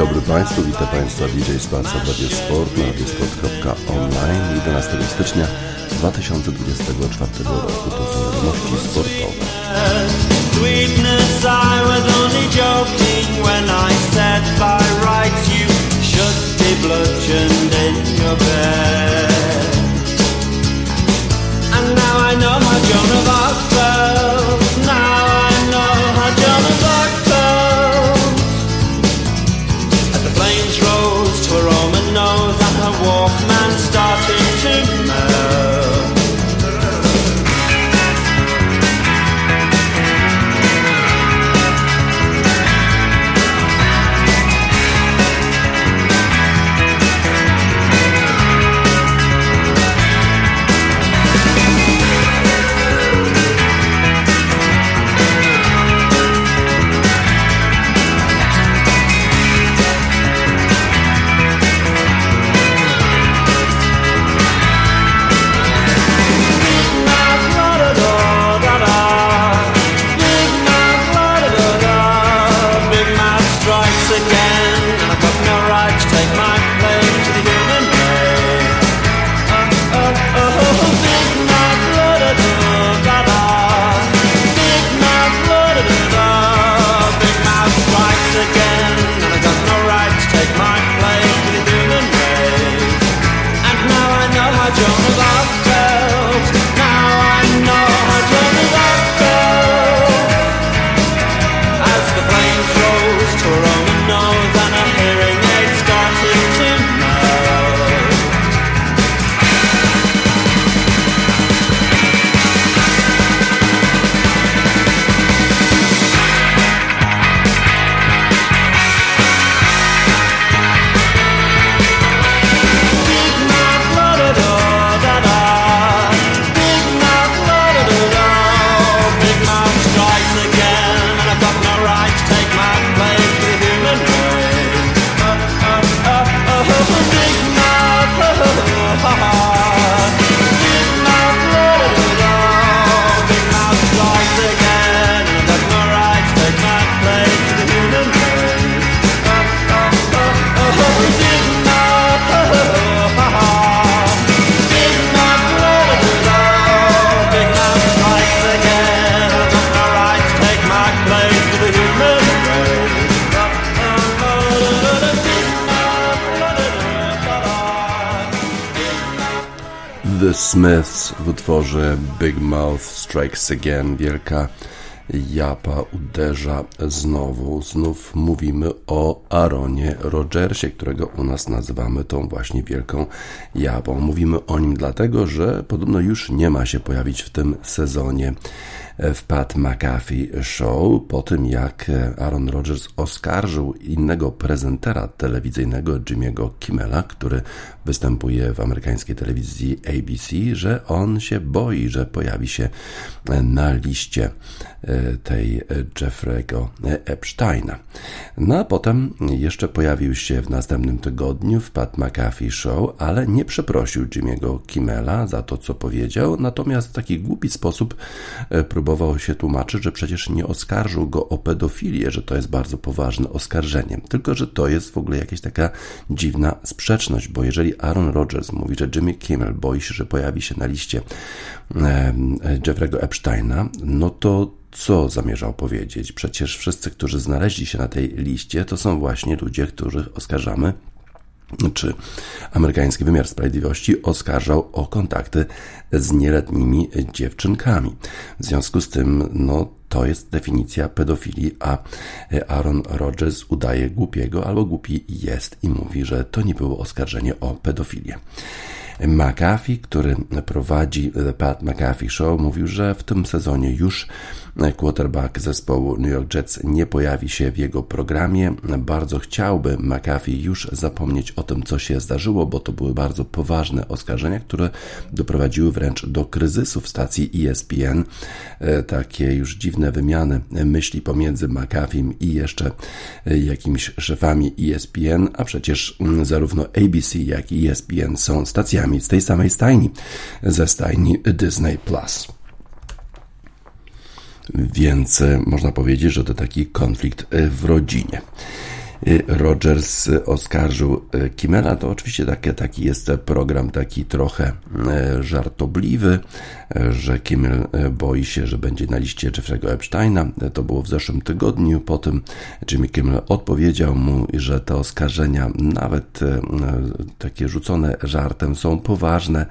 dobry Państwu, witam Państwa DJ Sparsa w Radio Sport na radiosport.online 11 stycznia 2024 roku. To są wiadomości sportowe. Should be bludgeoned in your bed. Again. Wielka japa uderza znowu. Znów mówimy o Aaronie Rodgersie, którego u nas nazywamy tą właśnie wielką japą. Mówimy o nim dlatego, że podobno już nie ma się pojawić w tym sezonie w Pat McAfee Show po tym, jak Aaron Rodgers oskarżył innego prezentera telewizyjnego Jimmy'ego Kimmela, który występuje w amerykańskiej telewizji ABC, że on się boi, że pojawi się na liście e, tej Jeffrey'ego Epsteina. No a potem jeszcze pojawił się w następnym tygodniu w Pat McAfee Show, ale nie przeprosił Jimmy'ego Kimmela za to, co powiedział, natomiast w taki głupi sposób e, próbował się tłumaczyć, że przecież nie oskarżył go o pedofilię, że to jest bardzo poważne oskarżenie, tylko że to jest w ogóle jakaś taka dziwna sprzeczność, bo jeżeli Aaron Rodgers mówi, że Jimmy Kimmel boi się, że pojawi się na liście Jeffrey'ego Epsteina, no to co zamierzał powiedzieć? Przecież wszyscy, którzy znaleźli się na tej liście, to są właśnie ludzie, których oskarżamy czy amerykański wymiar sprawiedliwości oskarżał o kontakty z nieletnimi dziewczynkami. W związku z tym, no, to jest definicja pedofilii, a Aaron Rodgers udaje głupiego albo głupi jest i mówi, że to nie było oskarżenie o pedofilię. McAfee, który prowadzi The Pat McAfee Show, mówił, że w tym sezonie już quarterback zespołu New York Jets nie pojawi się w jego programie. Bardzo chciałby McAfee już zapomnieć o tym, co się zdarzyło, bo to były bardzo poważne oskarżenia, które doprowadziły wręcz do kryzysu w stacji ESPN. E, takie już dziwne wymiany myśli pomiędzy McAfee i jeszcze jakimiś szefami ESPN, a przecież zarówno ABC, jak i ESPN są stacjami z tej samej stajni, ze stajni Disney Plus. Więc e, można powiedzieć, że to taki konflikt e, w rodzinie. Rogers oskarżył Kimmela. To oczywiście taki, taki jest program, taki trochę żartobliwy, że Kimmel boi się, że będzie na liście Jeffrey'ego Epsteina. To było w zeszłym tygodniu. Potem Jimmy Kimmel odpowiedział mu, że te oskarżenia, nawet takie rzucone żartem, są poważne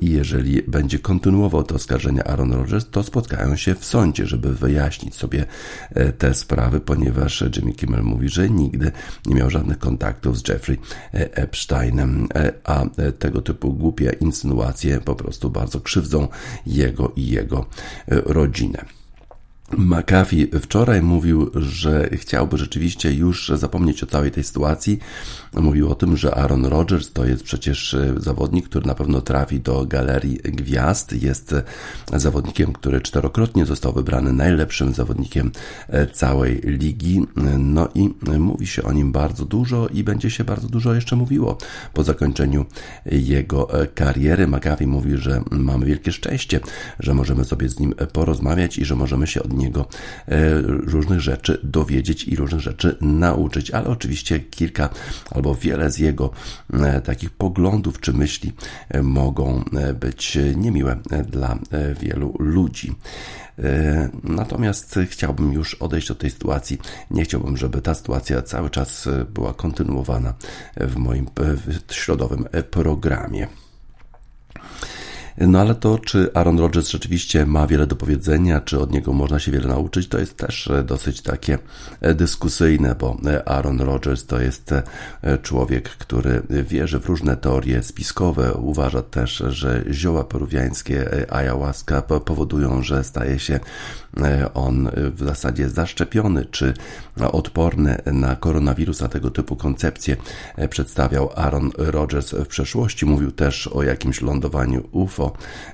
i jeżeli będzie kontynuował te oskarżenia Aaron Rodgers, to spotkają się w sądzie, żeby wyjaśnić sobie te sprawy, ponieważ Jimmy Kimmel mówi, że nigdy nie miał żadnych kontaktów z Jeffrey Epsteinem, a tego typu głupie insynuacje po prostu bardzo krzywdzą jego i jego rodzinę. McAfee wczoraj mówił, że chciałby rzeczywiście już zapomnieć o całej tej sytuacji. Mówił o tym, że Aaron Rodgers to jest przecież zawodnik, który na pewno trafi do galerii gwiazd. Jest zawodnikiem, który czterokrotnie został wybrany najlepszym zawodnikiem całej ligi. No i mówi się o nim bardzo dużo i będzie się bardzo dużo jeszcze mówiło po zakończeniu jego kariery. McAfee mówi, że mamy wielkie szczęście, że możemy sobie z nim porozmawiać i że możemy się od niego e, różnych rzeczy dowiedzieć i różnych rzeczy nauczyć, ale oczywiście kilka albo wiele z jego e, takich poglądów czy myśli e, mogą być niemiłe dla wielu ludzi. Natomiast chciałbym już odejść od tej sytuacji. Nie chciałbym, żeby ta sytuacja cały czas była kontynuowana w moim środowym programie. No ale to, czy Aaron Rodgers rzeczywiście ma wiele do powiedzenia, czy od niego można się wiele nauczyć, to jest też e, dosyć takie e, dyskusyjne, bo e, Aaron Rodgers to jest człowiek, który wierzy w różne teorie spiskowe. Uważa też, że zioła peruwiańskie ayahuasca powodują, że staje się on w zasadzie zaszczepiony czy odporny na koronawirusa. Tego typu koncepcje przedstawiał Aaron Rodgers w przeszłości. Mówił też o jakimś lądowaniu UFO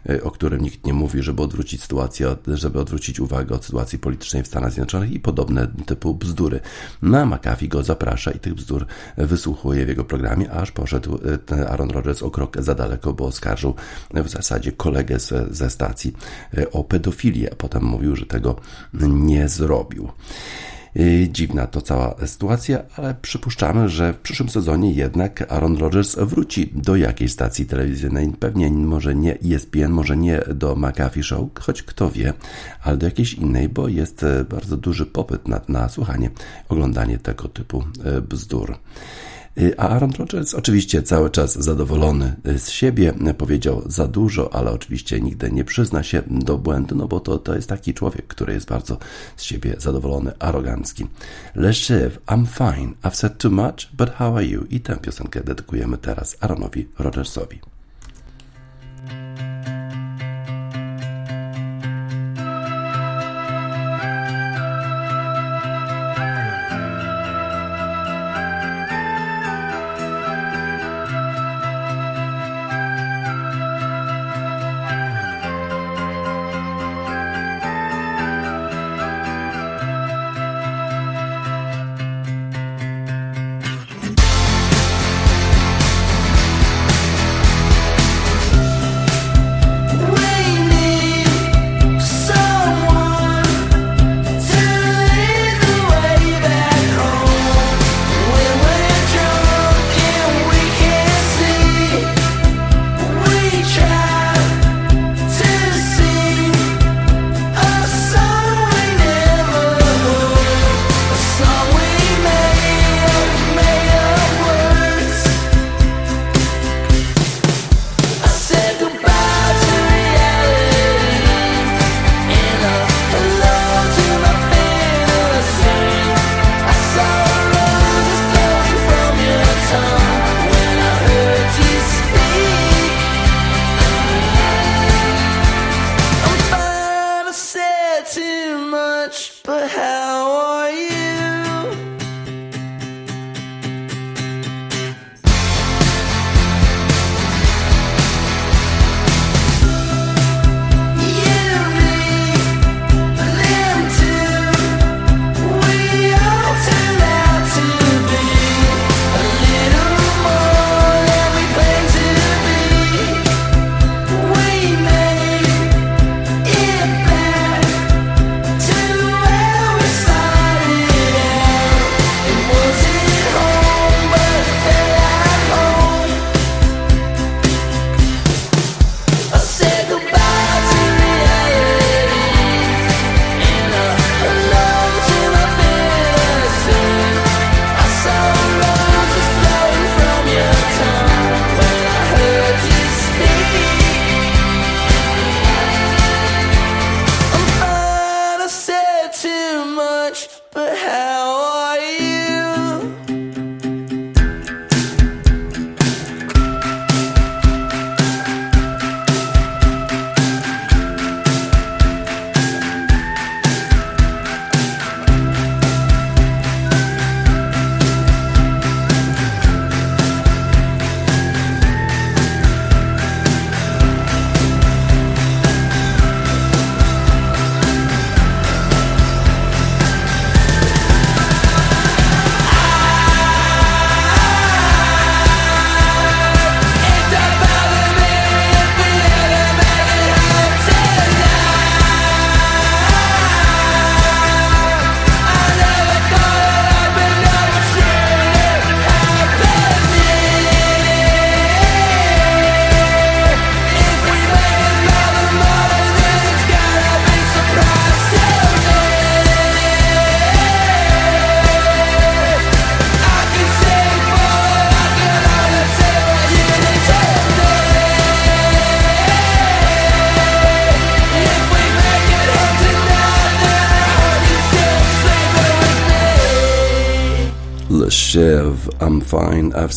E, o którym nikt nie mówi, żeby odwrócić sytuację, żeby odwrócić uwagę od sytuacji politycznej w Stanach Zjednoczonych i podobne typu bzdury. Na McAfee go zaprasza i tych bzdur wysłuchuje w jego programie, aż poszedł e, Aaron Rodgers o krok za daleko, bo oskarżył w zasadzie kolegę ze, ze stacji e, o pedofilię, potem mówił, że tego nie zrobił. Dziwna to cała sytuacja, ale przypuszczamy, że w przyszłym sezonie jednak Aaron Rodgers wróci do jakiejś stacji telewizyjnej. Pewnie może nie ESPN, może nie do McAfee Show, choć kto wie, ale do jakiejś innej, bo jest e, bardzo duży popyt na, na słuchanie, oglądanie tego typu e, bzdur. Y, a Aaron Rodgers oczywiście cały czas zadowolony y, z siebie, powiedział za dużo, ale oczywiście nigdy nie przyzna się do błędu, no bo to, to jest taki człowiek, który jest bardzo z siebie zadowolony, arogancki. Let's live, I'm fine, I've said too much, but how are you? I tę piosenkę dedykujemy teraz Aaronowi Rodgersowi.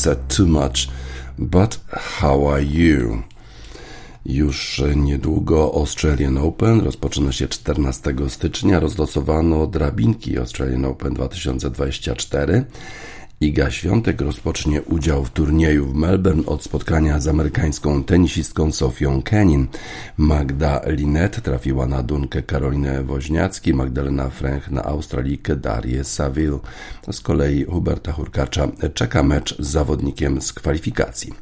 Said too much, but how are you? Już niedługo Australian Open rozpoczyna się 14 stycznia. Rozlosowano drabinki Australian Open 2024. Iga Świątek rozpocznie udział w turnieju w Melbourne od spotkania z amerykańską tenisistką Sofią Kenin. Magda Linet trafiła na Dunkę Karolinę Woźniacki, Magdalena Fręch na Australijkę Darię Saville. Z kolei Huberta Hurkacza czeka mecz z zawodnikiem z kwalifikacji.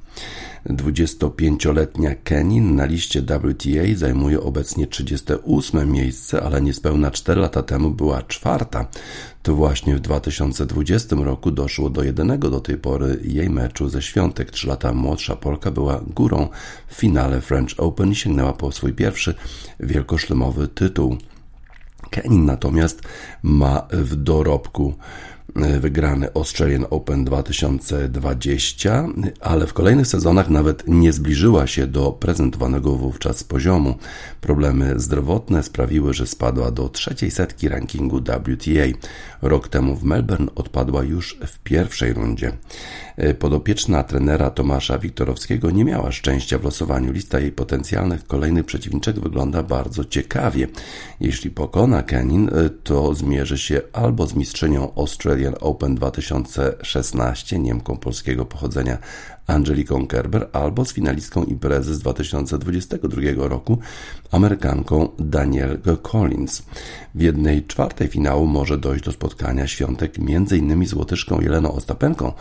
25-letnia Kenin na liście WTA zajmuje obecnie 38 miejsce, ale niespełna 4 lata temu była czwarta. To właśnie w 2020 roku doszło do jedynego do tej pory jej meczu ze świątek. Trzy lata młodsza Polka była górą w finale French Open i sięgnęła po swój pierwszy wielkoszlemowy tytuł. Kenin natomiast ma w dorobku wygrany Australian Open 2020, ale w kolejnych sezonach nawet nie zbliżyła się do prezentowanego wówczas poziomu. Problemy zdrowotne sprawiły, że spadła do trzeciej setki rankingu WTA. Rok temu w Melbourne odpadła już w pierwszej rundzie. Podopieczna trenera Tomasza Wiktorowskiego nie miała szczęścia w losowaniu. Lista jej potencjalnych kolejnych przeciwniczek wygląda bardzo ciekawie. Jeśli pokona Kenin, to zmierzy się albo z mistrzynią Australian Australian Open 2016 Niemką polskiego pochodzenia Angeliką Kerber albo z finalistką imprezy z 2022 roku Amerykanką Daniel Collins. W jednej czwartej finału może dojść do spotkania świątek m.in. z Łotyszką Jeleną Ostapenką,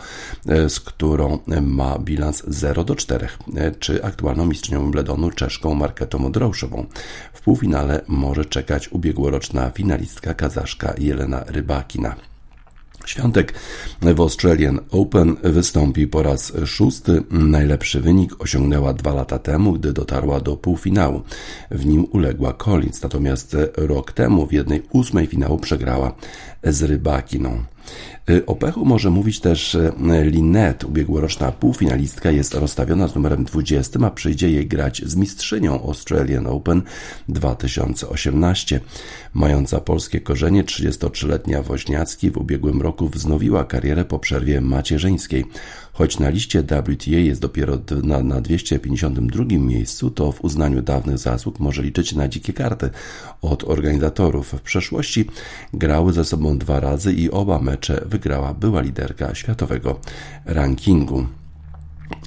e, z którą ma bilans 0 do 4, e, czy aktualną mistrzynią Wimbledonu Czeszką Marketą Modrouszową. W półfinale może czekać ubiegłoroczna finalistka kazaszka Jelena Rybakina. Świątek w Australian Open wystąpi po raz szósty. Najlepszy wynik osiągnęła dwa lata temu, gdy dotarła do półfinału. W nim uległa Collins, natomiast rok temu w jednej ósmej finału przegrała z Rybakiną. Y, o pechu może mówić też Linet, ubiegłoroczna półfinalistka, jest rozstawiona z numerem 20, a przyjdzie jej grać z mistrzynią Australian Open 2018. Mająca polskie korzenie, 33-letnia Woźniacki w ubiegłym roku wznowiła karierę po przerwie macierzyńskiej. Choć na liście WTA jest dopiero na, na 252 miejscu, to w uznaniu dawnych zasług może liczyć na dzikie karty od organizatorów. W przeszłości grały ze sobą dwa razy i oba mecze wygrała była liderka światowego rankingu.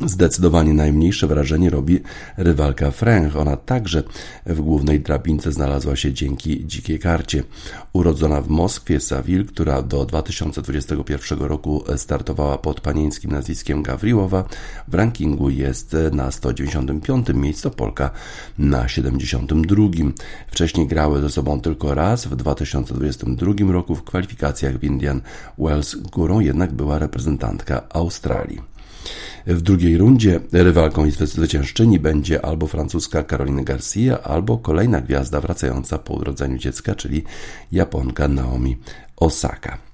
Zdecydowanie najmniejsze wrażenie robi rywalka Fręch. Ona także w głównej drabince znalazła się dzięki dzikiej karcie. Urodzona w Moskwie, Savil, która do 2021 roku startowała pod panieńskim nazwiskiem Gawriłowa, w rankingu jest na 195 miejscu, Polka na 72. Wcześniej grały ze sobą tylko raz w 2022 roku w kwalifikacjach w Indian Wells. Górą jednak była reprezentantka Australii. W drugiej rundzie rywalką zwyciężczyni będzie albo francuska Caroline Garcia, albo kolejna gwiazda wracająca po urodzeniu dziecka, czyli Japonka Naomi Osaka.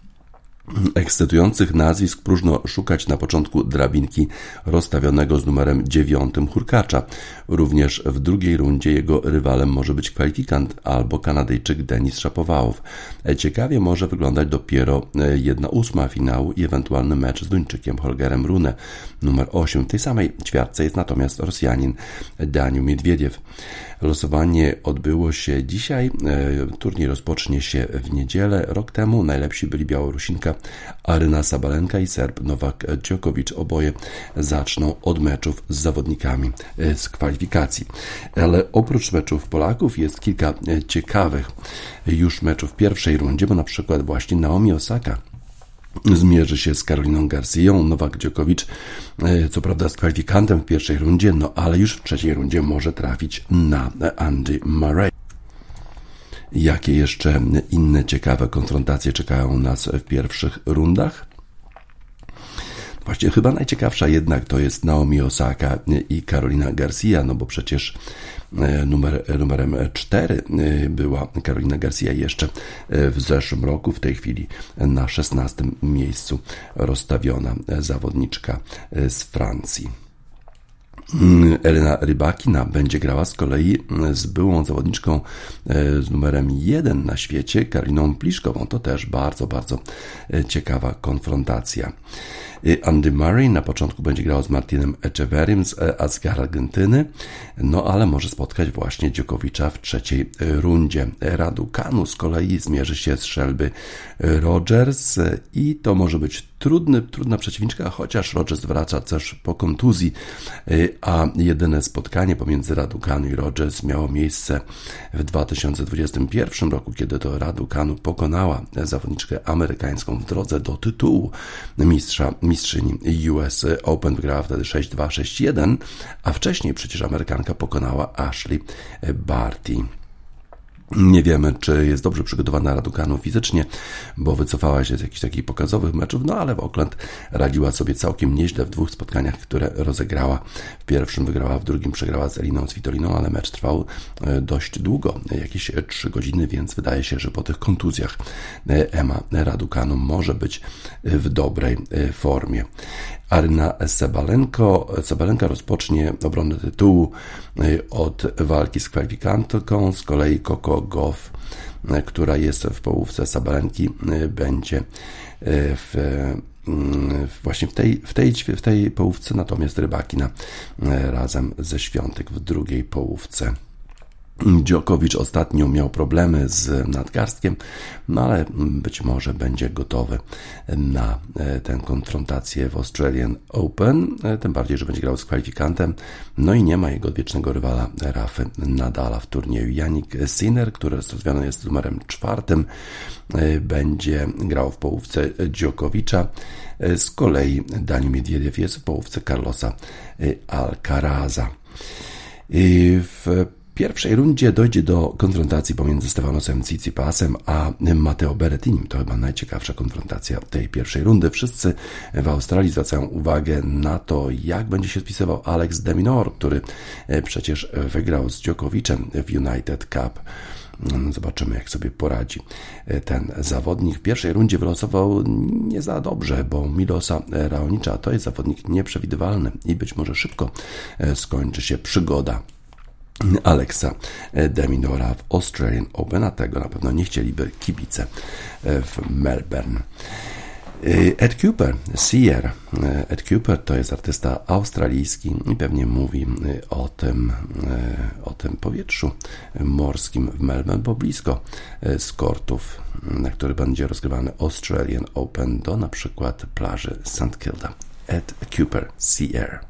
Ekscytujących nazwisk próżno szukać na początku drabinki rozstawionego z numerem dziewiątym Hurkacza. Również w drugiej rundzie jego rywalem może być kwalifikant albo Kanadyjczyk Denis Szapowałow. Ciekawie może wyglądać dopiero e, jedna ósma finału i ewentualny mecz z Duńczykiem Holgerem Rune. Numer 8 w tej samej ćwiartce jest natomiast Rosjanin Daniu Miedwiediew. Losowanie odbyło się dzisiaj. E, turniej rozpocznie się w niedzielę. Rok temu najlepsi byli Białorusinka Aryna Sabalenka i Serb Nowak Djokovic. Oboje zaczną od meczów z zawodnikami e, z kwalifikacji. Ale oprócz meczów Polaków jest kilka e, ciekawych już meczów w pierwszej rundzie, bo na przykład właśnie Naomi Osaka zmierzy się z Karoliną Garcją. Nowak Dziokowicz, e, co prawda z kwalifikantem w pierwszej rundzie, no ale już w trzeciej rundzie może trafić na Andy Murray. Jakie jeszcze inne ciekawe konfrontacje czekają nas w pierwszych rundach? Właściwie chyba najciekawsza jednak to jest Naomi Osaka i Karolina Garcia, no bo przecież numer, numerem 4 e, była Karolina Garcia jeszcze e, w zeszłym roku, w tej chwili na 16 miejscu rozstawiona zawodniczka z Francji. Mm, Elena Rybakina będzie grała z kolei z byłą zawodniczką e, z numerem 1 na świecie, Karoliną Pliszkową. To też bardzo, bardzo e, ciekawa konfrontacja. Andy Murray na początku będzie grał z Martinem Echeverrym z, e, z Argentyny, no ale może spotkać właśnie Dziokowicza w trzeciej rundzie. Raducanu z kolei zmierzy się z Shelby Rogers i to może być trudny, trudna przeciwniczka, chociaż Rogers wraca też po kontuzji, a jedyne spotkanie pomiędzy Raducanu i Rogers miało miejsce w 2021 roku, kiedy to Raducanu pokonała zawodniczkę amerykańską w drodze do tytułu mistrza, mistrzyni US Open, wygrała wtedy 6-2, 6-1, a wcześniej przecież Amerykanka pokonała Ashley Barty. Nie wiemy, czy jest dobrze przygotowana Raducanu fizycznie, bo wycofała się z jakichś takich pokazowych meczów, no ale w Oakland radziła sobie całkiem nieźle w dwóch spotkaniach, które rozegrała. W pierwszym wygrała, w drugim przegrała z Eliną Svitoliną, ale mecz trwał e, dość długo, jakieś 3 godziny, więc wydaje się, że po tych kontuzjach e, Emma Raducanu może być w dobrej e, formie. Aryna Sebalenko. Sebalenka rozpocznie obronę tytułu y, od walki z kwalifikantką, z kolei Coco Goff, y, która jest w połówce Sabalenki, y, będzie w właśnie w tej, w tej, w tej połówce, natomiast Rybakina razem ze Świątek w drugiej połówce. Dziokowicz ostatnio miał problemy z nadgarstkiem, no ale być może będzie gotowy na e, tę konfrontację w Australian Open, e, tym bardziej, że będzie grał z kwalifikantem. No i nie ma jego wiecznego rywala Rafy Nadala w turnieju. Janik Sinner, który rozwiązany jest numerem czwartym, e, będzie grał w połówce Dziokowicza. Z kolei Daniel Miedwiediew jest w połówce Carlosa Alcaraza. I w pierwszej rundzie dojdzie do konfrontacji pomiędzy Stefanosem Tsitsipasem a Matteo Berrettinim. To chyba najciekawsza konfrontacja tej pierwszej rundy. Wszyscy w Australii zwracają uwagę na to, jak będzie się spisywał Alex Deminor, który e, przecież wygrał z Djokovicem w United Cup. No, zobaczymy, jak sobie poradzi e, ten zawodnik. W pierwszej rundzie wylosował nie za dobrze, bo Milosa Raonicza to jest zawodnik nieprzewidywalny i być może szybko e, skończy się przygoda Alexa Deminora w Australian Open, a tego na pewno nie chcieliby kibice w Melbourne. Ed Cooper, Seer. Ed Cooper to jest artysta australijski i pewnie mówi o tym, o tym powietrzu morskim w Melbourne, bo blisko z kortów, na których będzie rozgrywany Australian Open do na przykład plaży St. Kilda. Ed Cooper, Seer.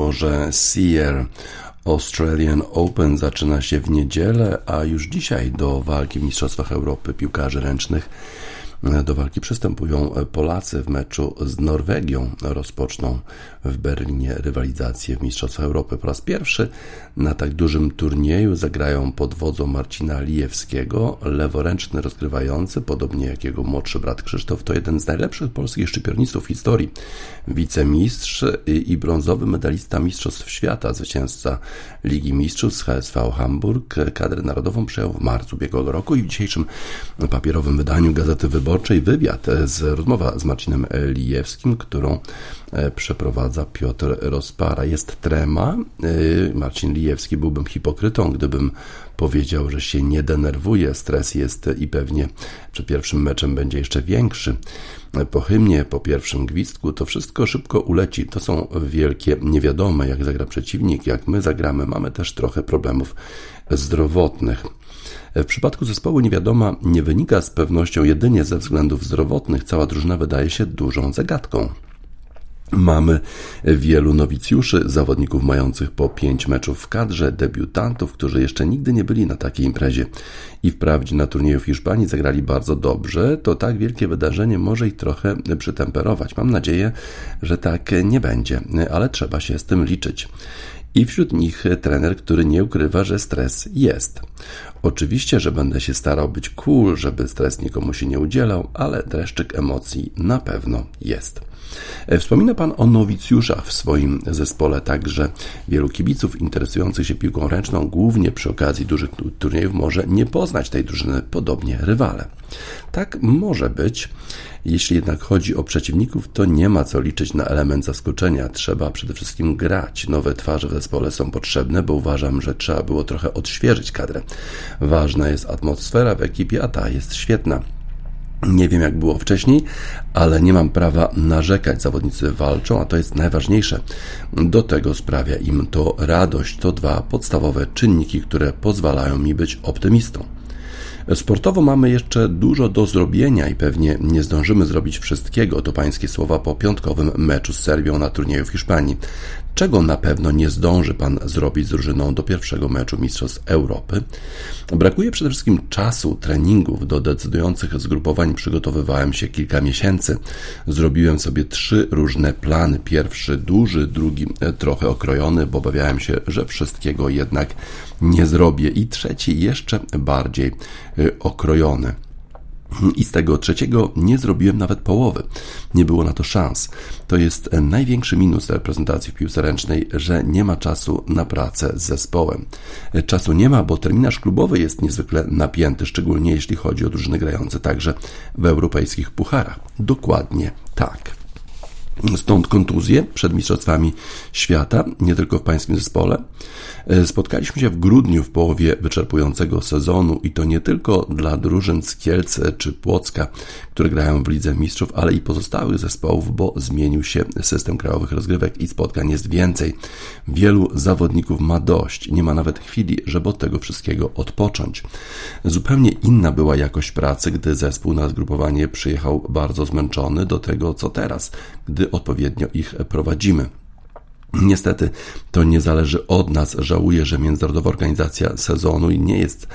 Utworze Seer. Australian Open zaczyna się w niedzielę, a już dzisiaj do walki w Mistrzostwach Europy piłkarzy ręcznych do walki przystępują Polacy w meczu z Norwegią. Rozpoczną w Berlinie rywalizację w Mistrzostwach Europy. Po raz pierwszy na tak dużym turnieju zagrają pod wodzą Marcina Lijewskiego. Leworęczny rozgrywający, podobnie jak jego młodszy brat Krzysztof, to jeden z najlepszych polskich szczypiornistów w historii. Wicemistrz i brązowy medalista Mistrzostw Świata, zwycięzca Ligi Mistrzów z HSV Hamburg. Kadrę narodową przejął w marcu ubiegłego roku i w dzisiejszym papierowym wydaniu Gazety Wyborczej wywiad z rozmowa z Marcinem Lijewskim, którą E, przeprowadza Piotr Rozpara. Jest trema. E, Marcin Lijewski byłbym hipokrytą, gdybym powiedział, że się nie denerwuje. Stres jest i pewnie przed pierwszym meczem będzie jeszcze większy. E, po hymnie, po pierwszym gwizdku, to wszystko szybko uleci. To są wielkie niewiadome, jak zagra przeciwnik, jak my zagramy. Mamy też trochę problemów zdrowotnych. W przypadku zespołu niewiadoma nie wynika z pewnością jedynie ze względów zdrowotnych. Cała drużyna wydaje się dużą zagadką. Mamy wielu nowicjuszy, zawodników mających po pięć meczów w kadrze, debiutantów, którzy jeszcze nigdy nie byli na takiej imprezie. I wprawdzie na turnieju w Hiszpanii zagrali bardzo dobrze, to tak wielkie wydarzenie może ich trochę przytemperować. Mam nadzieję, że tak nie będzie, ale trzeba się z tym liczyć. I wśród nich trener, który nie ukrywa, że stres jest. Oczywiście, że będę się starał być cool, żeby stres nikomu się nie udzielał, ale dreszczyk emocji na pewno jest. E, wspomina Pan o nowicjuszach w swoim zespole, także wielu kibiców interesujących się piłką ręczną, głównie przy okazji dużych turniejów, może nie poznać tej drużyny, podobnie rywale. Tak może być. Jeśli jednak chodzi o przeciwników, to nie ma co liczyć na element zaskoczenia. Trzeba przede wszystkim grać. Nowe twarze w zespole są potrzebne, bo uważam, że trzeba było trochę odświeżyć kadrę. Ważna jest atmosfera w ekipie, a ta jest świetna. Nie wiem, jak było wcześniej, ale nie mam prawa narzekać. Zawodnicy walczą, a to jest najważniejsze. Do tego sprawia im to radość. To dwa podstawowe czynniki, które pozwalają mi być optymistą. Sportowo mamy jeszcze dużo do zrobienia i pewnie nie zdążymy zrobić wszystkiego. To pańskie słowa po piątkowym meczu z Serbią na turnieju w Hiszpanii. Czego na pewno nie zdąży Pan zrobić z drużyną do pierwszego meczu Mistrzostw Europy? Brakuje przede wszystkim czasu, treningów. Do decydujących zgrupowań przygotowywałem się kilka miesięcy. Zrobiłem sobie trzy różne plany. Pierwszy duży, drugi e, trochę okrojony, bo obawiałem się, że wszystkiego jednak nie zrobię. I trzeci jeszcze bardziej e, okrojony. I z tego trzeciego nie zrobiłem nawet połowy. Nie było na to szans. To jest największy minus reprezentacji w piłce ręcznej, że nie ma czasu na pracę z zespołem. Czasu nie ma, bo terminarz klubowy jest niezwykle napięty, szczególnie jeśli chodzi o drużyny grające także w europejskich pucharach. Dokładnie tak. Stąd kontuzje przed Mistrzostwami Świata, nie tylko w pańskim zespole. E, spotkaliśmy się w grudniu w połowie wyczerpującego sezonu i to nie tylko dla drużyn z Kielce czy Płocka, które grają w Lidze Mistrzów, ale i pozostałych zespołów, bo zmienił się system krajowych rozgrywek i spotkań jest więcej. Wielu zawodników ma dość, nie ma nawet chwili, żeby od tego wszystkiego odpocząć. Zupełnie inna była jakość pracy, gdy zespół na zgrupowanie przyjechał bardzo zmęczony do tego, co teraz, gdy odpowiednio ich prowadzimy. Niestety to nie zależy od nas. Żałuję, że międzynarodowa organizacja sezonu nie jest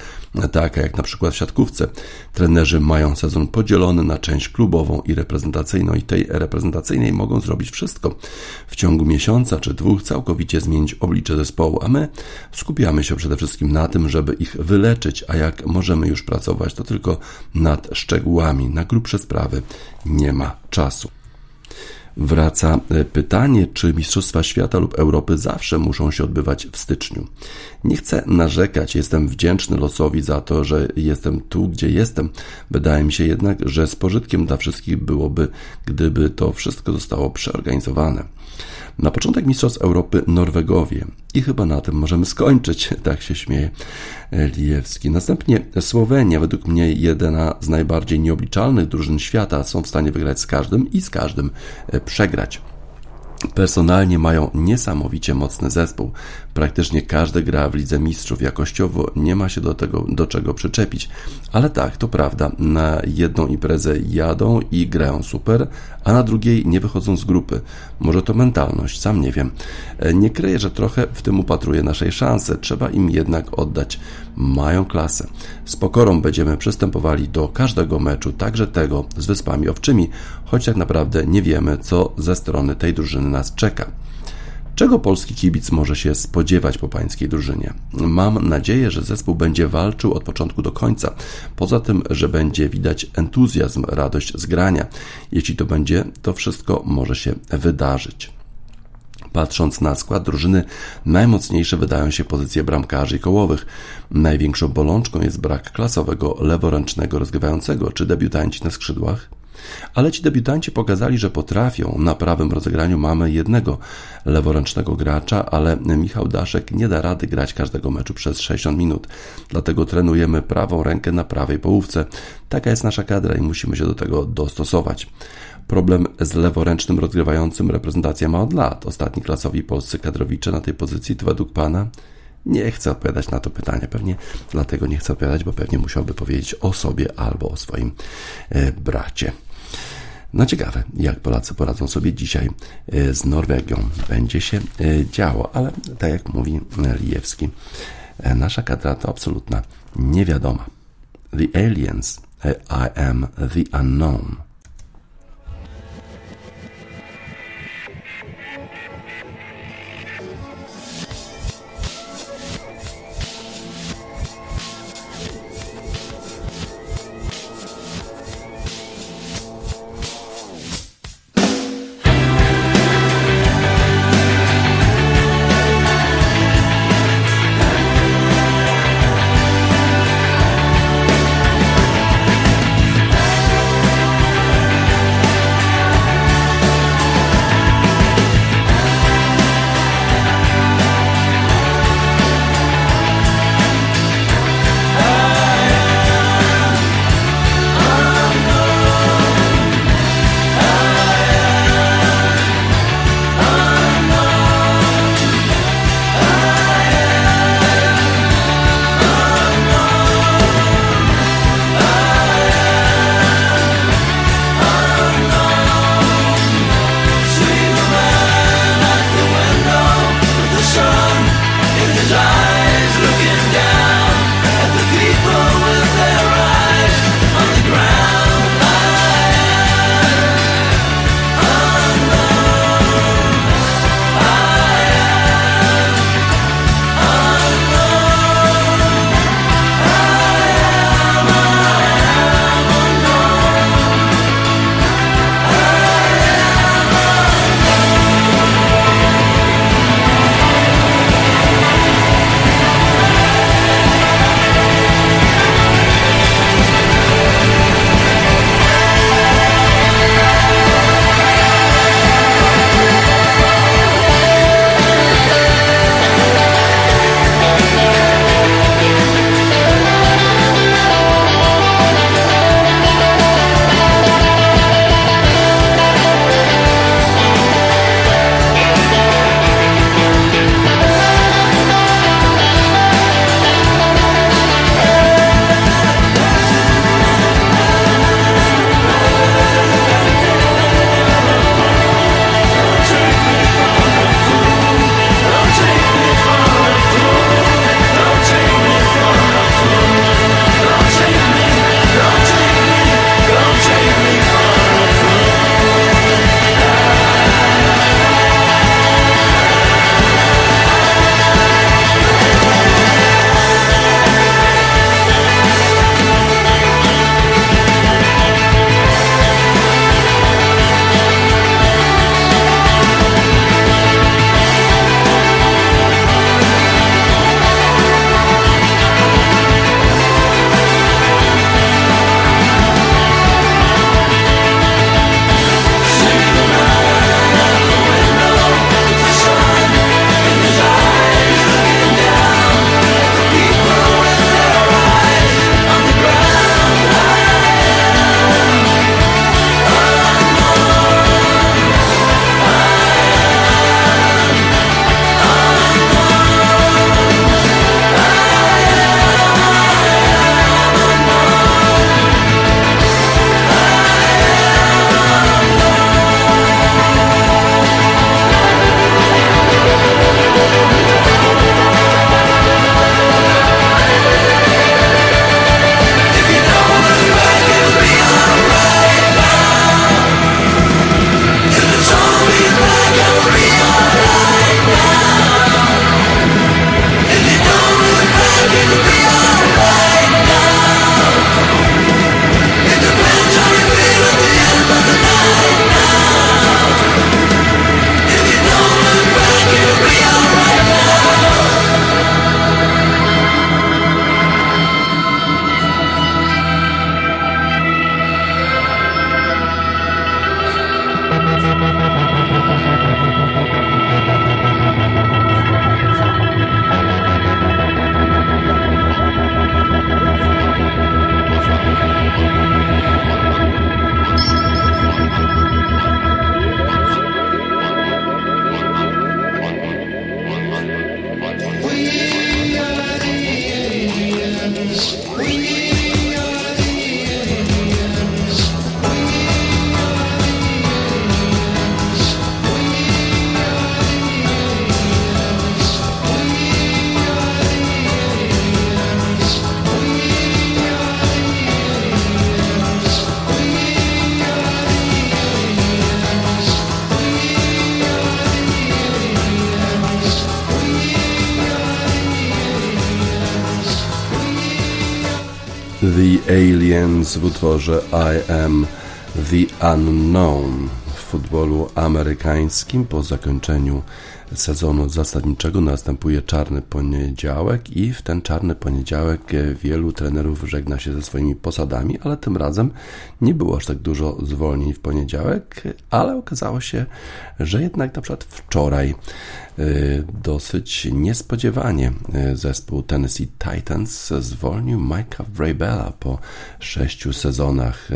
taka jak na przykład w siatkówce. Trenerzy mają sezon podzielony na część klubową i reprezentacyjną i tej reprezentacyjnej mogą zrobić wszystko. W ciągu miesiąca czy dwóch całkowicie zmienić oblicze zespołu, a my skupiamy się przede wszystkim na tym, żeby ich wyleczyć, a jak możemy już pracować, to tylko nad szczegółami. Na grubsze sprawy nie ma czasu. Wraca e, pytanie, czy Mistrzostwa Świata lub Europy zawsze muszą się odbywać w styczniu. Nie chcę narzekać, jestem wdzięczny losowi za to, że jestem tu, gdzie jestem. Wydaje mi się jednak, że z pożytkiem dla wszystkich byłoby, gdyby to wszystko zostało przeorganizowane. Na początek Mistrzostw Europy Norwegowie. I chyba na tym możemy skończyć, tak się śmieje Lijewski. Następnie Słowenia, według mnie jedna z najbardziej nieobliczalnych drużyn świata, są w stanie wygrać z każdym i z każdym przegrać. Personalnie mają niesamowicie mocny zespół. Praktycznie każdy gra w Lidze Mistrzów. Jakościowo nie ma się do tego do czego przyczepić. Ale tak, to prawda, na jedną imprezę jadą i grają super, a na drugiej nie wychodzą z grupy. Może to mentalność, sam nie wiem. E, nie kryję, że trochę w tym upatruję naszej szansy. Trzeba im jednak oddać. Mają klasę. Z pokorą będziemy przystępowali do każdego meczu, także tego z Wyspami Owczymi, choć tak naprawdę nie wiemy, co ze strony tej drużyny nas czeka. Czego polski kibic może się spodziewać po pańskiej drużynie? Mam nadzieję, że zespół będzie walczył od początku do końca. Poza tym, że będzie widać entuzjazm, radość z grania. Jeśli to będzie, to wszystko może się wydarzyć. Patrząc na skład drużyny, najmocniejsze wydają się pozycje bramkarzy i kołowych. Największą bolączką jest brak klasowego leworęcznego rozgrywającego. Czy debiutanci na skrzydłach? Ale ci debiutanci pokazali, że potrafią. Na prawym rozegraniu mamy jednego leworęcznego gracza, ale Michał Daszek nie da rady grać każdego meczu przez 60 minut. Dlatego trenujemy prawą rękę na prawej połówce. Taka jest nasza kadra i musimy się do tego dostosować. Problem z leworęcznym rozgrywającym reprezentacja ma od lat. Ostatni klasowi polscy kadrowicze na tej pozycji to według Pana nie chcę odpowiadać na to pytanie. Pewnie dlatego nie chcę odpowiadać, bo pewnie musiałby powiedzieć o sobie albo o swoim e, bracie. No ciekawe, jak Polacy poradzą sobie dzisiaj e, z Norwegią. Będzie się e, działo, ale tak jak mówi Lijewski, nasza kadra to absolutna niewiadoma. The aliens, I am the unknown. Aliens w utworze I Am The Unknown futbolu amerykańskim po zakończeniu sezonu zasadniczego następuje czarny poniedziałek i w ten czarny poniedziałek wielu trenerów żegna się ze swoimi posadami, ale tym razem nie było aż tak dużo zwolnień w poniedziałek, ale okazało się, że jednak na przykład wczoraj y, dosyć niespodziewanie y, zespół Tennessee Titans zwolnił Mike'a Vrabela po sześciu sezonach.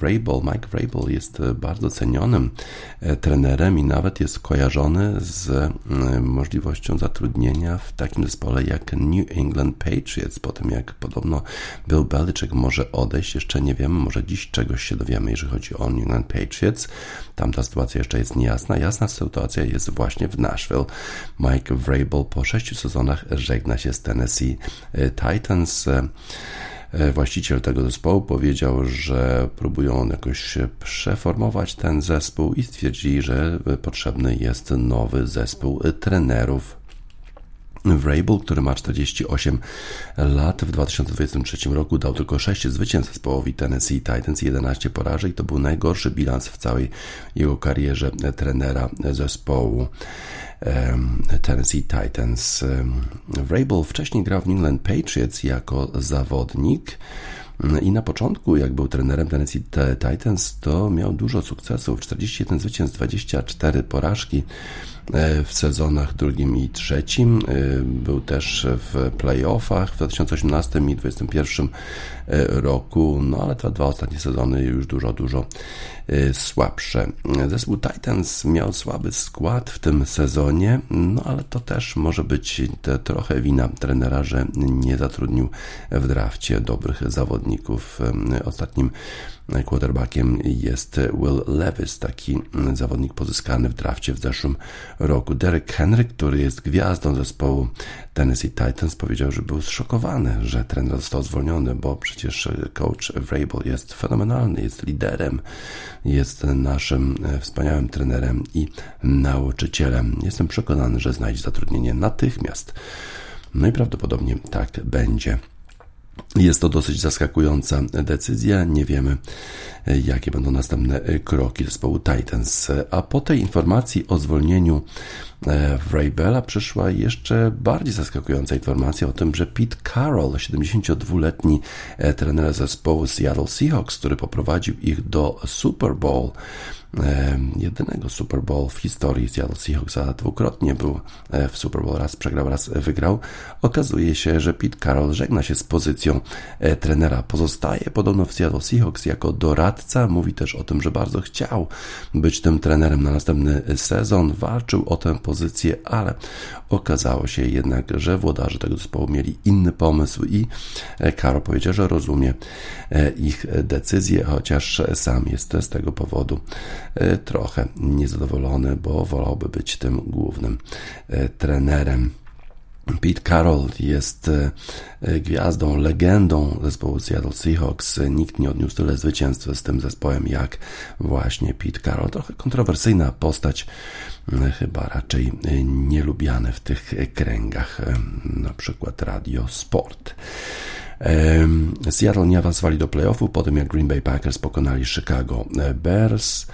Vrabel, Mike Vrabel jest bardzo cenionym trenerem i nawet jest kojarzony z możliwością zatrudnienia w takim zespole jak New England Patriots, po tym jak podobno Bill Belichick może odejść, jeszcze nie wiemy, może dziś czegoś się dowiemy, jeżeli chodzi o New England Patriots. Tam ta sytuacja jeszcze jest niejasna. Jasna sytuacja jest właśnie w Nashville. Mike Vrabel po sześciu sezonach żegna się z Tennessee Titans. Właściciel tego zespołu powiedział, że próbują jakoś przeformować ten zespół i stwierdzili, że potrzebny jest nowy zespół trenerów. Vrabel, który ma 48 lat, w 2023 roku dał tylko 6 zwycięstw zespołowi Tennessee Titans, 11 porażek. To był najgorszy bilans w całej jego karierze trenera zespołu. Tennessee Titans. Vrabel wcześniej grał w New England Patriots jako zawodnik. I na początku, jak był trenerem Tennessee Titans, to miał dużo sukcesów: 41 zwycięstw, 24 porażki. E, w sezonach drugim i trzecim. E, był też w playoffach w 2018 i 2021 e, roku, no ale te dwa ostatnie sezony już dużo, dużo słabsze. Zespół Titans miał słaby skład w tym sezonie, no ale to też może być trochę wina trenera, że nie zatrudnił w drafcie dobrych zawodników. Ostatnim quarterbackiem jest Will Levis, taki zawodnik pozyskany w drafcie w zeszłym roku. Derek Henry, który jest gwiazdą zespołu Tennessee Titans, powiedział, że był zszokowany, że trener został zwolniony, bo przecież coach Vrabel jest fenomenalny, jest liderem, jest naszym wspaniałym trenerem i nauczycielem. Jestem przekonany, że znajdzie zatrudnienie natychmiast. No i prawdopodobnie tak będzie. Jest to dosyć zaskakująca decyzja. Nie wiemy, jakie będą następne kroki zespołu Titans. A po tej informacji o zwolnieniu e, Vrabela przyszła jeszcze bardziej zaskakująca informacja o tym, że Pete Carroll, 72-letni e, trener zespołu Seattle Seahawks, który poprowadził ich do Super Bowl, jedynego Super Bowl w historii Seattle Seahawks, a dwukrotnie był e, w Super Bowl, raz przegrał, raz wygrał. Okazuje się, że Pete Carroll żegna się z pozycją e, trenera. Pozostaje podobno w Seattle Seahawks jako doradca. Mówi też o tym, że bardzo chciał być tym trenerem na następny sezon. Walczył o tę ale okazało się jednak, że włodarze tego zespołu mieli inny pomysł i e, Carroll powiedział, że rozumie ich decyzję, chociaż sam jest z tego powodu E, trochę niezadowolony, bo wolałby być tym głównym e, trenerem. Pete Carroll jest e, gwiazdą, legendą zespołu Seattle Seahawks. Nikt nie odniósł tyle zwycięstw z tym zespołem jak właśnie Pete Carroll. Trochę kontrowersyjna postać, chyba raczej nielubiany w tych kręgach, na przykład Radio Sport. Seattle nie awansowali do playoffu po tym, jak Green Bay Packers pokonali Chicago Bears.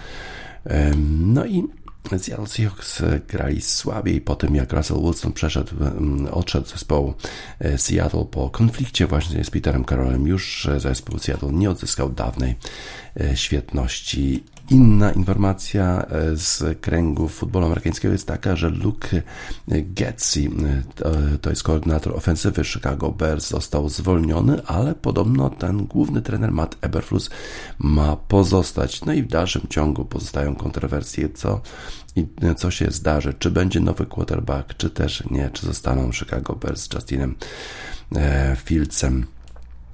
No i Seattle Seahawks grali słabiej po tym, jak Russell Wilson przeszedł, odszedł z zespołu e, Seattle po konflikcie właśnie z Peterem Carrollem. Już zespół Seattle nie odzyskał dawnej e, świetności Inna informacja e, z kręgów futbolu amerykańskiego jest taka, że Luke Getzi, e, to jest koordynator ofensywy Chicago Bears, został zwolniony, ale podobno ten główny trener Matt Eberflus ma pozostać. No i w dalszym ciągu pozostają kontrowersje, co i co się zdarzy, czy będzie nowy quarterback, czy też nie, czy zostaną Chicago Bears z Justinem e, Fieldsem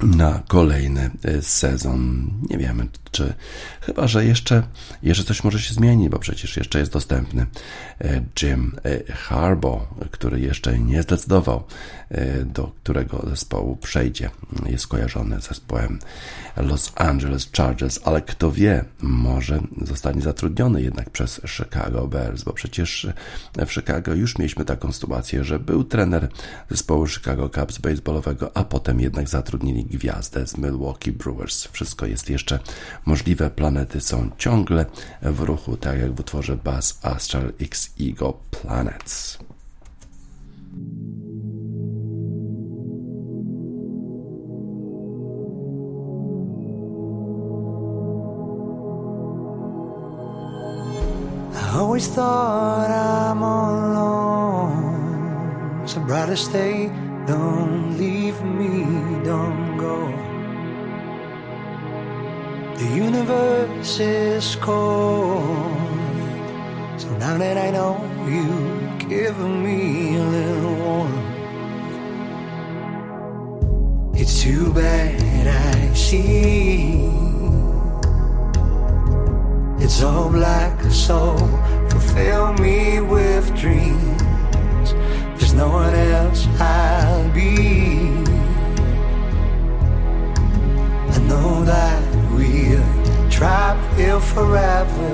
na kolejny e, sezon. Nie wiemy, czy chyba, że jeszcze, jeszcze coś może się zmienić, bo przecież jeszcze jest dostępny e, Jim e, Harbaugh, który jeszcze nie zdecydował, do którego zespołu przejdzie. Jest kojarzony z zespołem Los Angeles Chargers, ale kto wie, może zostanie zatrudniony jednak przez Chicago Bears, bo przecież w Chicago już mieliśmy taką sytuację, że był trener zespołu Chicago Cubs baseballowego, a potem jednak zatrudnili gwiazdę z Milwaukee Brewers. Wszystko jest jeszcze możliwe, planety są ciągle w ruchu, tak jak w utworze Bass Astral X Ego Planets. Always thought I'm alone. So brother, stay, don't leave me, don't go. The universe is cold. So now that I know you give me a little warmth. It's too bad I see it's all black, so fulfill me with dreams. There's no one else I'll be. That we'll trapped here forever.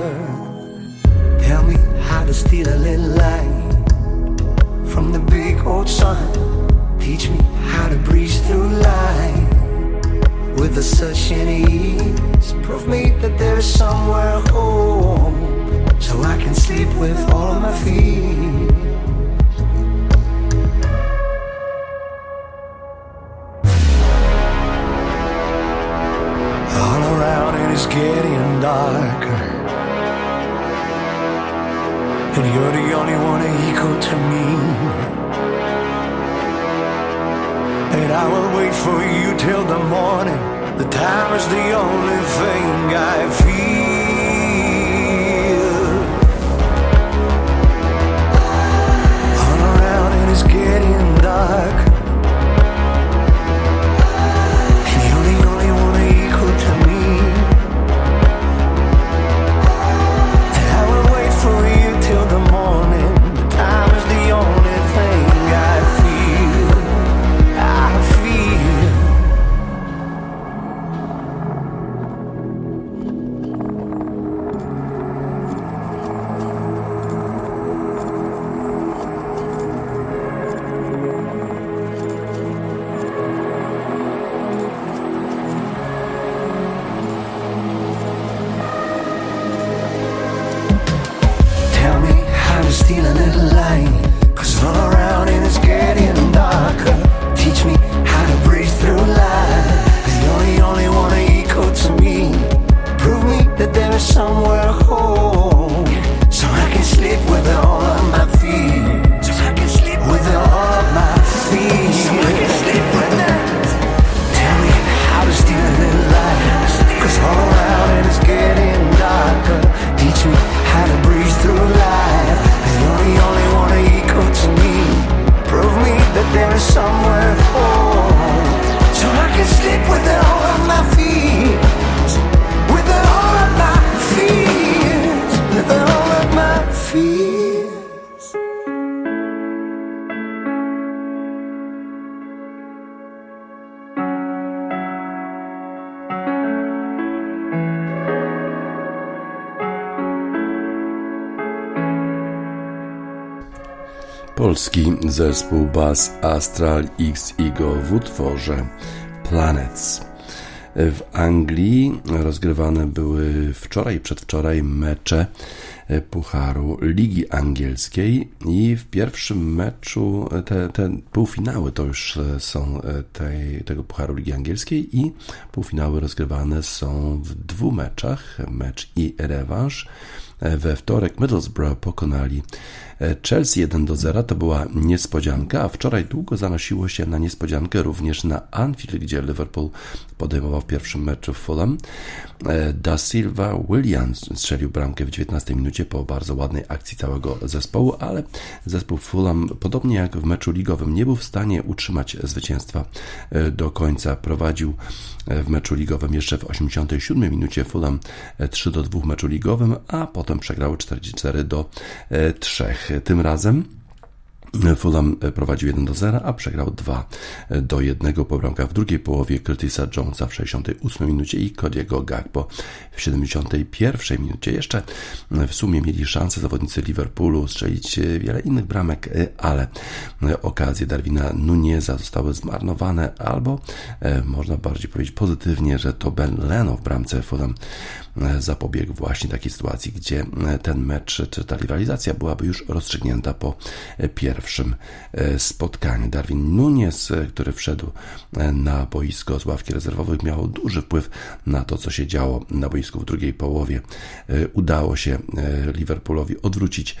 Tell me how to steal a little light from the big old sun. Teach me how to breeze through life with a such an ease. Prove me that there's somewhere home, so I can sleep with all of my feet. And you're the only one equal to me. And I will wait for you till the morning. The time is the only thing I feel. All around and it is getting dark. Zespół Bass Astral X Ego w utworze Planets. W Anglii rozgrywane były wczoraj i przedwczoraj mecze Pucharu Ligi Angielskiej i w pierwszym meczu te, te półfinały to już są tej, tego Pucharu Ligi Angielskiej i półfinały rozgrywane są w dwóch meczach, mecz i rewanż. We wtorek Middlesbrough pokonali Chelsea 1 do 0. To była niespodzianka, a wczoraj długo zanosiło się na niespodziankę również na Anfield, gdzie Liverpool podejmował w pierwszym meczu Fulham. Da Silva Williams strzelił bramkę w 19 minucie po bardzo ładnej akcji całego zespołu, ale zespół Fulham, podobnie jak w meczu ligowym, nie był w stanie utrzymać zwycięstwa do końca. Prowadził w meczu ligowym jeszcze w 87 minucie Fulham 3 do 2 w meczu ligowym, a potem przegrały 44 do 3. Tym razem Fulham prowadził 1 do 0, a przegrał 2 do 1 po bramkach w drugiej połowie Curtisa Jonesa w 68 minucie i Cody'ego Gagbo w 71 minucie. Jeszcze w sumie mieli szansę zawodnicy Liverpoolu strzelić wiele innych bramek, ale okazje Darwina Nuneza zostały zmarnowane, albo e, można bardziej powiedzieć pozytywnie, że to Ben Leno w bramce Fulham e, zapobiegł właśnie takiej sytuacji, gdzie e, ten mecz, czy ta rywalizacja byłaby już rozstrzygnięta po pierwszym pierwszym e, spotkaniu. Darwin Nunes, e, który wszedł e, na boisko z ławki rezerwowych, miał duży wpływ na to, co się działo na boisku w drugiej połowie. Udało się Liverpoolowi odwrócić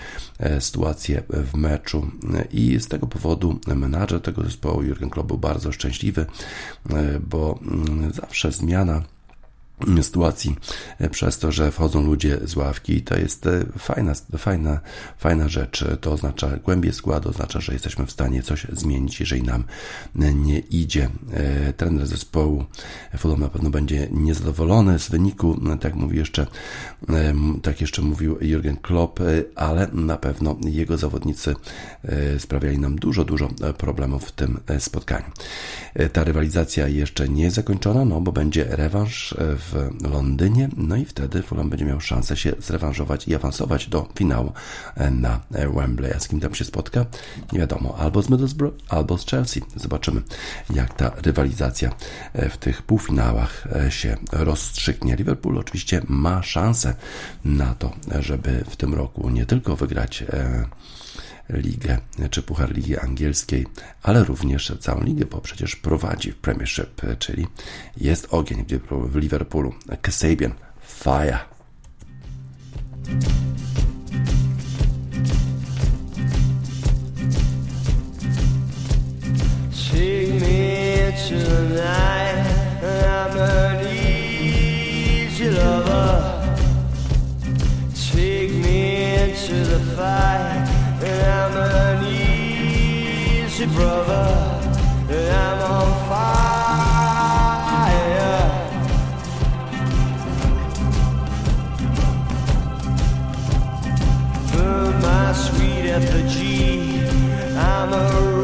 sytuację w meczu i z tego powodu menadżer tego zespołu Jurgen Klopp był bardzo szczęśliwy, bo mm, zawsze zmiana sytuacji e, przez to, że wchodzą ludzie z ławki. To jest e, fajna, fajna, fajna rzecz. To oznacza głębie składu, oznacza, że jesteśmy w stanie coś zmienić, jeżeli nam nie idzie. E, trener zespołu Fulham na pewno będzie niezadowolony z wyniku, tak mówi jeszcze, tak jeszcze mówił Jurgen Klopp, ale na pewno jego zawodnicy sprawiali nam dużo, dużo problemów w tym spotkaniu. Ta rywalizacja jeszcze nie jest zakończona, no bo będzie rewanż w w Londynie, no i wtedy Fulham będzie miał szansę się zrewanżować i awansować do finału e, na e, Wembley. A z kim tam się spotka? Nie wiadomo, albo z Middlesbrough, albo z Chelsea. Zobaczymy, jak ta rywalizacja e, w tych półfinałach się rozstrzygnie. Liverpool oczywiście ma szansę na to, żeby w tym roku nie tylko wygrać ligę czy Puchar Ligi Angielskiej, ale również całą ligę, bo przecież prowadzi Premiership, czyli jest ogień w Liverpoolu. Kasabian, fire. Lover. Take me into the I'm an easy brother, I'm on fire. Burn my sweet effigy, I'm a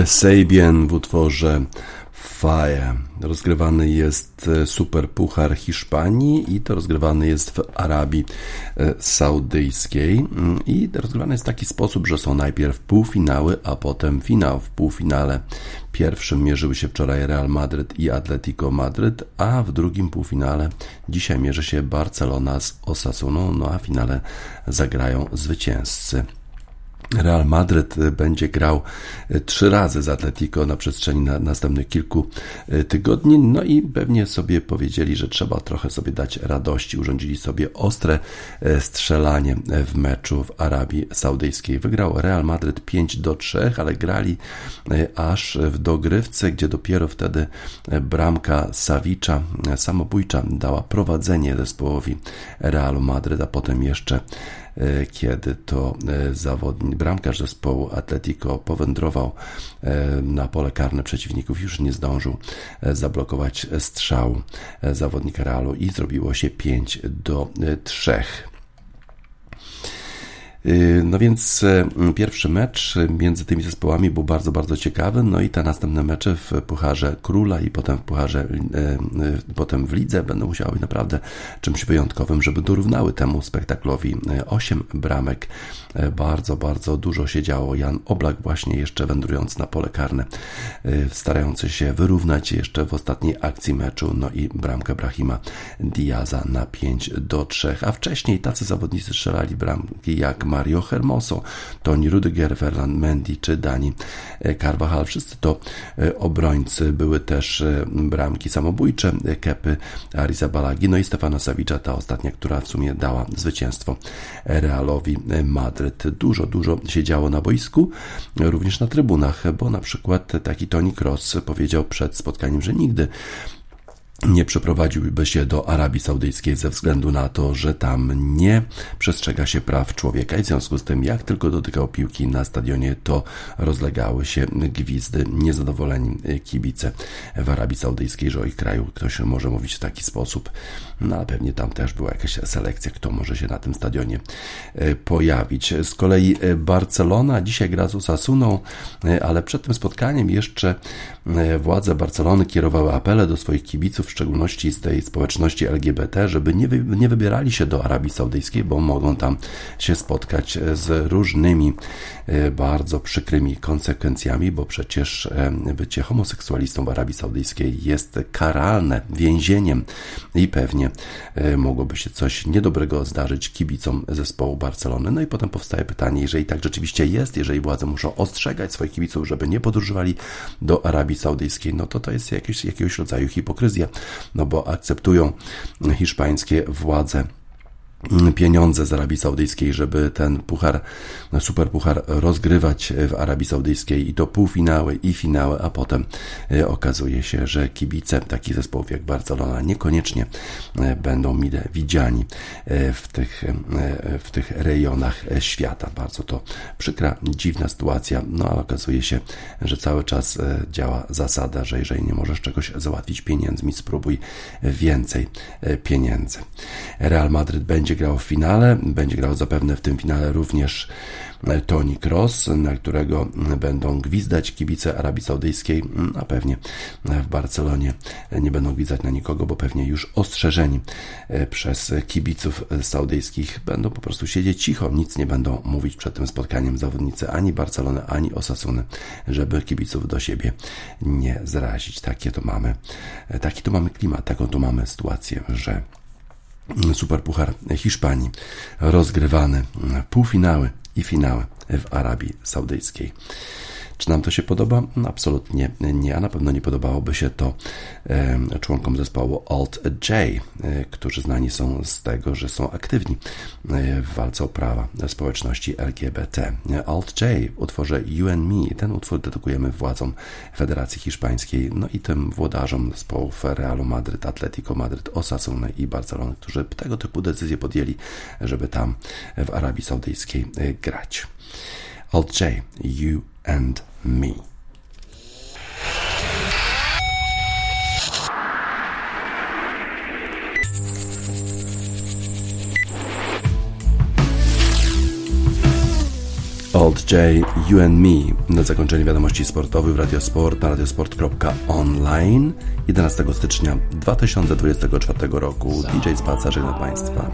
Kasabian w utworze Fire. Rozgrywany jest e, Super Puchar Hiszpanii i to rozgrywany jest w Arabii e, Saudyjskiej. Mm, I rozgrywany jest w taki sposób, że są najpierw półfinały, a potem finał. W półfinale pierwszym mierzyły się wczoraj Real Madryt i Atletico Madryt, a w drugim półfinale dzisiaj mierzy się Barcelona z Osasuną, no a w finale zagrają zwycięzcy. Real Madryt e, będzie grał e, trzy razy z Atletico na przestrzeni na następnych kilku e, tygodni, no i pewnie sobie powiedzieli, że trzeba trochę sobie dać radości. Urządzili sobie ostre strzelanie w meczu w Arabii Saudyjskiej. Wygrał Real Madryt 5 do 3, ale grali aż w dogrywce, gdzie dopiero wtedy bramka Sawicza samobójcza dała prowadzenie zespołowi Realu Madryt, a potem jeszcze E, kiedy to e, zawodnik, bramkarz zespołu Atletico powędrował e, na pole karne przeciwników, już nie zdążył zablokować strzału zawodnika Realu i zrobiło się 5 do 3. Y, no więc e, pierwszy mecz między tymi zespołami był bardzo, bardzo ciekawy. No i te następne mecze w Pucharze Króla i potem w Pucharze, e, potem w Lidze będą musiały być naprawdę czymś wyjątkowym, żeby dorównały temu spektaklowi. Osiem bramek, bardzo, bardzo dużo się działo. Jan Oblak właśnie jeszcze wędrując na pole karne, starający się wyrównać jeszcze w ostatniej akcji meczu. No i bramkę Brahima Diaza na 5 do 3. A wcześniej tacy zawodnicy strzelali bramki jak Mario Hermoso, Toni Rudiger, Ferland Mendy czy Dani Carvajal. Wszyscy to e, obrońcy. Były też e, bramki samobójcze Kepy Balagi, no i Stefana Savicza, ta ostatnia, która w sumie dała zwycięstwo Realowi Madryt. Dużo, dużo się działo na boisku, również na trybunach, bo na przykład taki Toni Cross powiedział przed spotkaniem, że nigdy nie przeprowadziłby się do Arabii Saudyjskiej ze względu na to, że tam nie przestrzega się praw człowieka i w związku z tym, jak tylko dotykał piłki na stadionie, to rozlegały się gwizdy, niezadowoleni kibice w Arabii Saudyjskiej, że o ich kraju ktoś może mówić w taki sposób. No a pewnie tam też była jakaś selekcja, kto może się na tym stadionie e, pojawić. Z kolei e, Barcelona dzisiaj gra z Osasuną, e, ale przed tym spotkaniem jeszcze władze Barcelony kierowały apele do swoich kibiców, w szczególności z tej społeczności LGBT, żeby nie, wy, nie wybierali się do Arabii Saudyjskiej, bo mogą tam się spotkać z różnymi e, bardzo przykrymi konsekwencjami, bo przecież e, bycie homoseksualistą w Arabii Saudyjskiej jest karalne więzieniem i pewnie e, mogłoby się coś niedobrego zdarzyć kibicom zespołu Barcelony. No i potem powstaje pytanie, jeżeli tak rzeczywiście jest, jeżeli władze muszą ostrzegać swoich kibiców, żeby nie podróżowali do Arabii Saudyjskiej, no to to jest jakieś, jakiegoś rodzaju hipokryzja no bo akceptują hiszpańskie władze pieniądze z Arabii Saudyjskiej, żeby ten puchar, super puchar rozgrywać w Arabii Saudyjskiej i to półfinały i finały, a potem e, okazuje się, że kibice takich zespołów jak Barcelona niekoniecznie e, będą mile widziani e, w tych, w tych rejonach świata. Bardzo to przykra, dziwna sytuacja, no ale okazuje się, że cały czas działa zasada, że jeżeli nie możesz czegoś załatwić pieniędzmi, spróbuj więcej pieniędzy. Real Madryt będzie będzie grał w finale. Będzie grał zapewne w tym finale również Tony Cross, na którego będą gwizdać kibice Arabii Saudyjskiej, a pewnie w Barcelonie nie będą gwizdać na nikogo, bo pewnie już ostrzeżeni przez kibiców saudyjskich będą po prostu siedzieć cicho, nic nie będą mówić przed tym spotkaniem zawodnicy ani Barcelony, ani Osasuny, żeby kibiców do siebie nie zrazić. Takie to mamy, taki to mamy klimat, taką to mamy sytuację, że Superpuchar Hiszpanii rozgrywany półfinały i finały w Arabii Saudyjskiej. Czy nam to się podoba? No, absolutnie nie, a na pewno nie podobałoby się to członkom zespołu Alt-J, e, którzy znani są z tego, że są aktywni e, w walce o prawa społeczności LGBT. Alt-J w utworze You and Me, ten utwór dedykujemy władzom Federacji Hiszpańskiej, no i tym włodarzom zespołów Realu Madryt, Atletico Madryt, Osasuna i Barcelony, którzy tego typu decyzje podjęli, żeby tam w Arabii Saudyjskiej e, grać. Alt-J, You and me. Old J, You and Me. Na zakończenie wiadomości sportowych w Radiosport na radiosport.online 11 stycznia 2024 roku. DJ Spaca żegna Państwa.